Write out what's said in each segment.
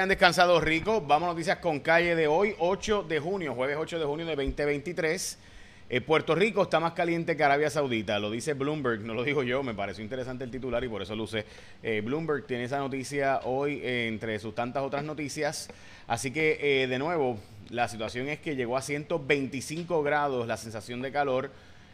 Han descansado rico. Vamos a noticias con calle de hoy, 8 de junio, jueves 8 de junio de 2023. Eh, Puerto Rico está más caliente que Arabia Saudita, lo dice Bloomberg, no lo digo yo, me pareció interesante el titular y por eso lo usé. Eh, Bloomberg tiene esa noticia hoy eh, entre sus tantas otras noticias. Así que, de nuevo, la situación es que llegó a 125 grados la sensación de calor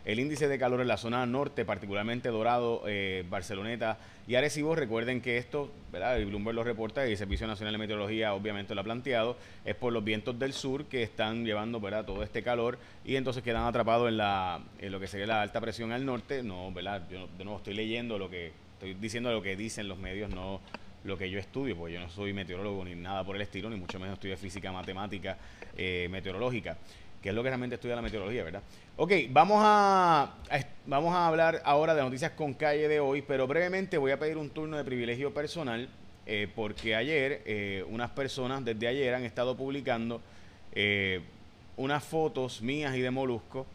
el índice de calor en la zona norte, particularmente Dorado, eh, Barceloneta y Arecibo. Recuerden que esto, ¿verdad? Y Bloomberg lo reporta y el Servicio Nacional de Meteorología obviamente lo ha planteado, es por los vientos del sur que están llevando, ¿verdad? Todo este calor y entonces quedan atrapados en, la, en lo que sería la alta presión al norte. No, ¿verdad? Yo de nuevo estoy leyendo lo que, estoy diciendo lo que dicen los medios, no lo que yo estudio, porque yo no soy meteorólogo ni nada por el estilo, ni mucho menos estudio física matemática eh, meteorológica que es lo que realmente estudia la meteorología, ¿verdad? Ok, vamos a, vamos a hablar ahora de noticias con calle de hoy, pero brevemente voy a pedir un turno de privilegio personal, eh, porque ayer eh, unas personas desde ayer han estado publicando eh, unas fotos mías y de Molusco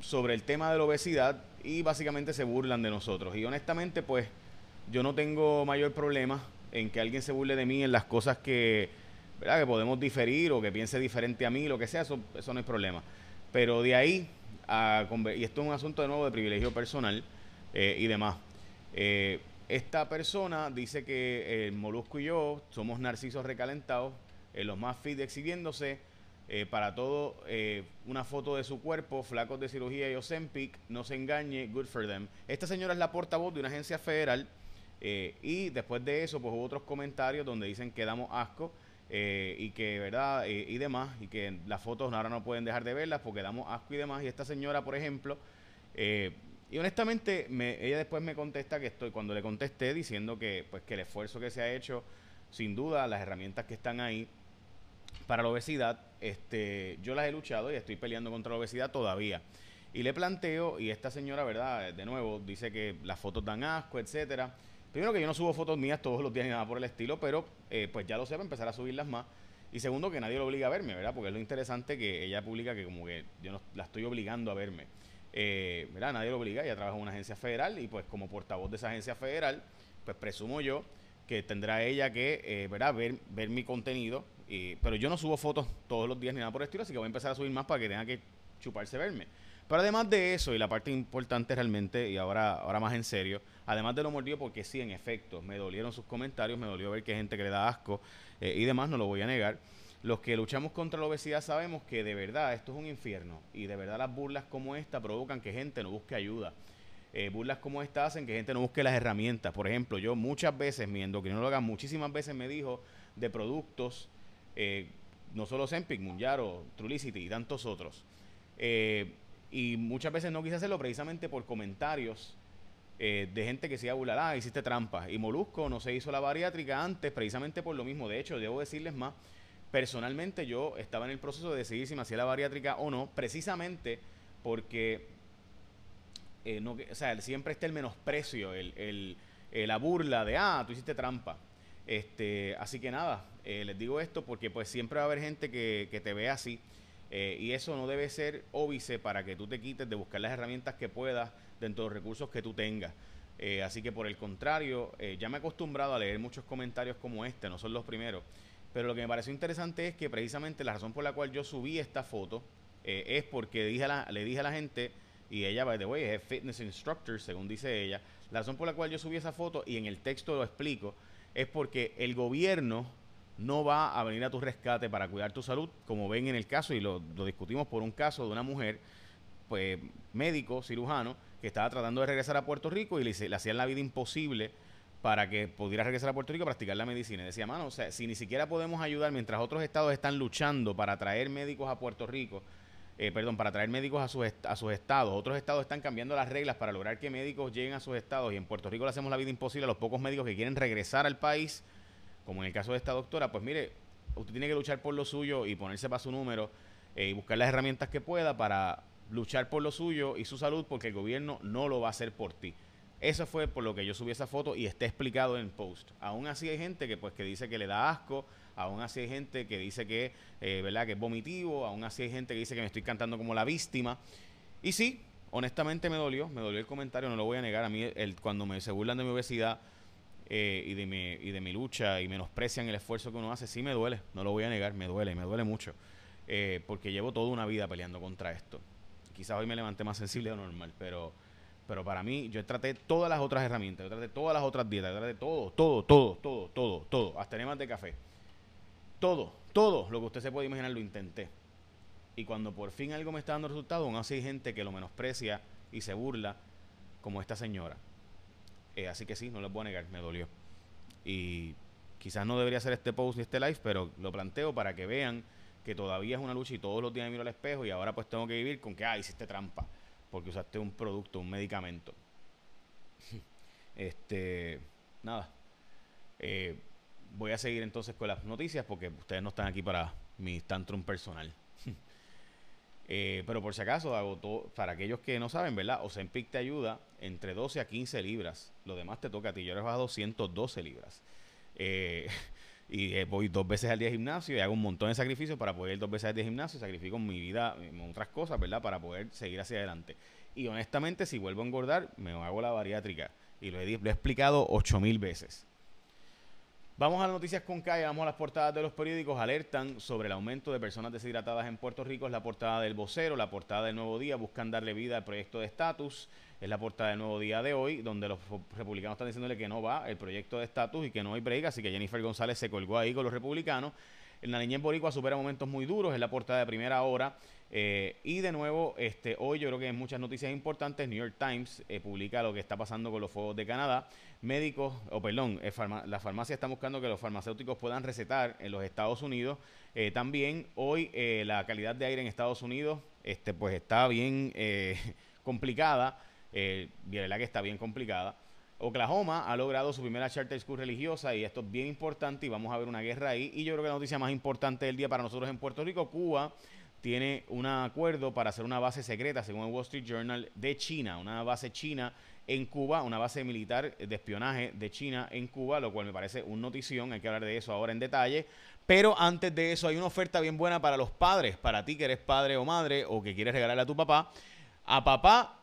sobre el tema de la obesidad y básicamente se burlan de nosotros. Y honestamente, pues yo no tengo mayor problema en que alguien se burle de mí en las cosas que ¿verdad? que podemos diferir o que piense diferente a mí, lo que sea, eso, eso no es problema. Pero de ahí, a, y esto es un asunto de nuevo de privilegio personal eh, y demás. Eh, esta persona dice que el Molusco y yo somos narcisos recalentados, eh, los más fit exhibiéndose, para todo una foto de su cuerpo, flacos de cirugía y Ozempic, no se engañe, good for them. Esta señora es la portavoz de una agencia federal y después de eso pues hubo otros comentarios donde dicen que damos asco eh, y que, ¿verdad? Eh, y demás, y que las fotos ahora no pueden dejar de verlas porque damos asco y demás. Y esta señora, por ejemplo, eh, y honestamente, me, ella después me contesta que estoy, cuando le contesté diciendo que, pues, que el esfuerzo que se ha hecho, sin duda, las herramientas que están ahí para la obesidad, este, yo las he luchado y estoy peleando contra la obesidad todavía. Y le planteo, y esta señora, ¿verdad? De nuevo, dice que las fotos dan asco, etcétera. Primero que yo no subo fotos mías todos los días ni nada por el estilo, pero eh, pues ya lo sé, empezar a subirlas más. Y segundo, que nadie lo obliga a verme, ¿verdad? Porque es lo interesante que ella publica que como que yo no la estoy obligando a verme. Eh, ¿Verdad? Nadie lo obliga, ella trabaja en una agencia federal y pues como portavoz de esa agencia federal, pues presumo yo que tendrá ella que, eh, ¿verdad? Ver, ver mi contenido. Y, pero yo no subo fotos todos los días ni nada por el estilo, así que voy a empezar a subir más para que tenga que chuparse verme. Pero además de eso, y la parte importante realmente, y ahora, ahora más en serio, además de lo mordido, porque sí, en efecto, me dolieron sus comentarios, me dolió ver que hay gente que le da asco eh, y demás, no lo voy a negar. Los que luchamos contra la obesidad sabemos que de verdad esto es un infierno y de verdad las burlas como esta provocan que gente no busque ayuda. Eh, burlas como esta hacen que gente no busque las herramientas. Por ejemplo, yo muchas veces, mi endocrinóloga muchísimas veces me dijo de productos, eh, no solo Zempic, Munyaro, Trulicity y tantos otros. Y muchas veces no quise hacerlo precisamente por comentarios eh, de gente que se iba ah, hiciste trampa. Y Molusco no se hizo la bariátrica antes precisamente por lo mismo. De hecho, debo decirles más, personalmente yo estaba en el proceso de decidir si me hacía la bariátrica o no, precisamente porque eh, no, o sea, siempre está el menosprecio, el, el, eh, la burla de, ah, tú hiciste trampa. Este, así que nada, les digo esto porque pues siempre va a haber gente que, que te ve así. Eh, y eso no debe ser óbice para que tú te quites de buscar las herramientas que puedas dentro de los recursos que tú tengas. Eh, así que por el contrario, eh, ya me he acostumbrado a leer muchos comentarios como este, no son los primeros. Pero lo que me pareció interesante es que precisamente la razón por la cual yo subí esta foto es porque dije le dije a la gente, y ella, by the way, es fitness instructor, según dice ella, la razón por la cual yo subí esa foto, y en el texto lo explico, es porque el gobierno no va a venir a tu rescate para cuidar tu salud, como ven en el caso, y lo, discutimos por un caso de una mujer, pues médico, cirujano, que estaba tratando de regresar a Puerto Rico y le, le hacían la vida imposible para que pudiera regresar a Puerto Rico a practicar la medicina. Y decía, mano, o sea, si ni siquiera podemos ayudar mientras otros estados están luchando para traer médicos a Puerto Rico, eh, perdón, para traer médicos a sus, a sus estados, otros estados están cambiando las reglas para lograr que médicos lleguen a sus estados y en Puerto Rico le hacemos la vida imposible a los pocos médicos que quieren regresar al país como en el caso de esta doctora, pues mire, usted tiene que luchar por lo suyo y ponerse para su número eh, y buscar las herramientas que pueda para luchar por lo suyo y su salud porque el gobierno no lo va a hacer por ti. Eso fue por lo que yo subí esa foto y está explicado en post. Aún así hay gente que pues que dice que le da asco, aún así hay gente que dice que, eh, ¿verdad? que es vomitivo, aún así hay gente que dice que me estoy cantando como la víctima. Y sí, honestamente me dolió, me dolió el comentario, no lo voy a negar. A mí el, cuando me se burlan de mi obesidad, eh, y, de mi, y de mi lucha y menosprecian el esfuerzo que uno hace, sí me duele, no lo voy a negar, me duele, me duele mucho, eh, porque llevo toda una vida peleando contra esto. Quizás hoy me levanté más sensible de lo normal, pero, pero para mí yo traté todas las otras herramientas, yo traté todas las otras dietas, yo traté todo, todo, todo, todo, todo, todo, hasta enemas de café. Todo, todo lo que usted se puede imaginar lo intenté. Y cuando por fin algo me está dando resultado, aún así hay gente que lo menosprecia y se burla, como esta señora. Eh, así que sí, no lo puedo negar, me dolió. Y quizás no debería hacer este post ni este live, pero lo planteo para que vean que todavía es una lucha y todos los días miro al espejo y ahora pues tengo que vivir con que, ah, hiciste trampa, porque usaste un producto, un medicamento. este, nada. Eh, voy a seguir entonces con las noticias porque ustedes no están aquí para mi tantrum personal. Eh, pero por si acaso, hago todo, para aquellos que no saben, ¿verdad? Ozempic te ayuda entre 12 a 15 libras. Lo demás te toca a ti. Yo he bajado 112 libras. Eh, y eh, voy dos veces al día al gimnasio y hago un montón de sacrificios para poder ir dos veces al día al gimnasio. Sacrifico mi vida en otras cosas, ¿verdad? Para poder seguir hacia adelante. Y honestamente, si vuelvo a engordar, me hago la bariátrica. Y lo he, lo he explicado 8000 veces. Vamos a las noticias con calle, vamos a las portadas de los periódicos. Alertan sobre el aumento de personas deshidratadas en Puerto Rico. Es la portada del vocero, la portada del Nuevo Día. Buscan darle vida al proyecto de estatus. Es la portada del Nuevo Día de hoy, donde los republicanos están diciéndole que no va el proyecto de estatus y que no hay break. Así que Jennifer González se colgó ahí con los republicanos. En la niñez boricua supera momentos muy duros. Es la portada de primera hora. Eh, y de nuevo, este, hoy yo creo que hay muchas noticias importantes. New York Times eh, publica lo que está pasando con los fuegos de Canadá. Médicos, o perdón, eh, la farmacia está buscando que los farmacéuticos puedan recetar en los Estados Unidos. también hoy la calidad de aire en Estados Unidos este, pues está bien complicada. verdad que está bien complicada. Oklahoma ha logrado su primera charter school religiosa y esto es bien importante y vamos a ver una guerra ahí. Y yo creo que la noticia más importante del día para nosotros en Puerto Rico, Cuba tiene un acuerdo para hacer una base secreta, según el Wall Street Journal, de China, una base china en Cuba, una base militar de espionaje de China en Cuba, lo cual me parece un notición, hay que hablar de eso ahora en detalle. Pero antes de eso hay una oferta bien buena para los padres, para ti que eres padre o madre o que quieres regalarle a tu papá. A papá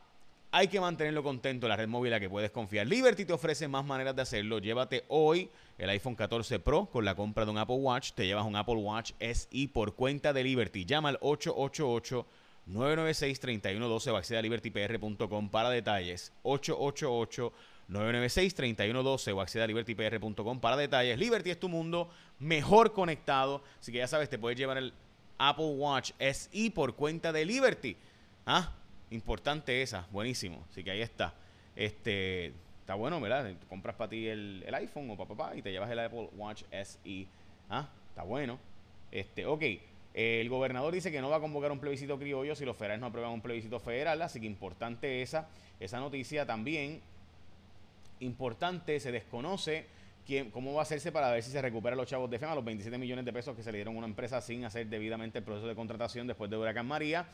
hay que mantenerlo contento en la red móvil a que puedes confiar. Liberty te ofrece más maneras de hacerlo. Llévate hoy el iPhone 14 Pro con la compra de un Apple Watch. Te llevas un Apple Watch SE por cuenta de Liberty. Llama al 888 996-3112 o accede a libertypr.com para detalles. 888 996-3112 o accede a libertypr.com para detalles. Liberty es tu mundo mejor conectado. Así que ya sabes, te puedes llevar el Apple Watch SE por cuenta de Liberty. ¿Ah? Importante esa, buenísimo. Así que ahí está. Este, está bueno, ¿verdad? compras para ti el, iPhone o para papá y te llevas el Apple Watch SE. Ah, está bueno. Este, ok. El gobernador dice que no va a convocar un plebiscito criollo si los federales no aprueban un plebiscito federal, así que importante esa, esa noticia también. Importante, se desconoce quién, cómo va a hacerse para ver si se recupera los chavos de FEMA, los 27 millones de pesos que se le dieron a una empresa sin hacer debidamente el proceso de contratación después de Huracán María.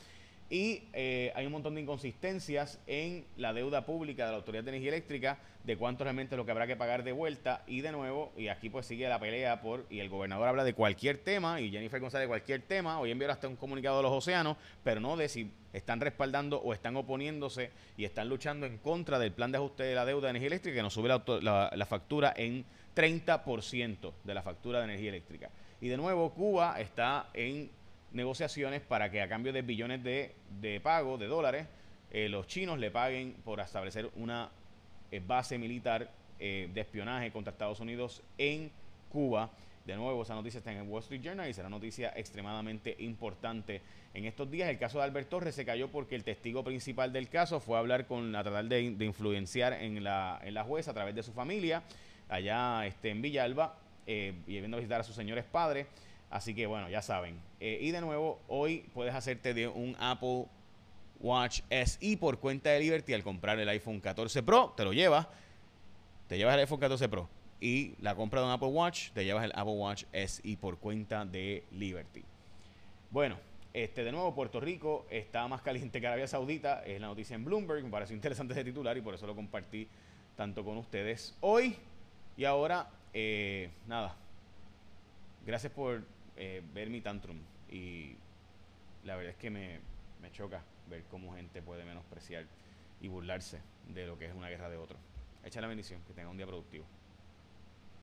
Y eh, hay un montón de inconsistencias en la deuda pública de la Autoridad de Energía Eléctrica, de cuánto realmente es lo que habrá que pagar de vuelta. Y de nuevo, y aquí pues sigue la pelea por, y el gobernador habla de cualquier tema, y Jennifer González de cualquier tema, hoy envió hasta un comunicado de los océanos, pero no de si están respaldando o están oponiéndose y están luchando en contra del plan de ajuste de la deuda de energía eléctrica que nos sube la, la factura en 30% de la factura de energía eléctrica. Y de nuevo, Cuba está en negociaciones para que a cambio de billones de, de pago de dólares, eh, los chinos le paguen por establecer una eh, base militar eh, de espionaje contra Estados Unidos en Cuba. De nuevo, esa noticia está en el Wall Street Journal y será noticia extremadamente importante en estos días. El caso de Albert Torres se cayó porque el testigo principal del caso fue a hablar con, a tratar de, influenciar en la, en la jueza a través de su familia, allá este, en Villalba, y viendo a visitar a sus señores padres. Así que bueno, ya saben. Eh, y de nuevo, hoy puedes hacerte de un Apple Watch SE por cuenta de Liberty al comprar el iPhone 14 Pro, te lo llevas, te llevas el iPhone 14 Pro y la compra de un Apple Watch, te llevas el Apple Watch SE por cuenta de Liberty. Bueno, este de nuevo Puerto Rico está más caliente que Arabia Saudita, es la noticia en Bloomberg, me pareció interesante ese titular y por eso lo compartí tanto con ustedes hoy. Y ahora, eh, nada, gracias por eh, ver mi tantrum y la verdad es que me, me choca ver cómo gente puede menospreciar y burlarse de lo que es una guerra de otro. Echa la bendición, que tenga un día productivo.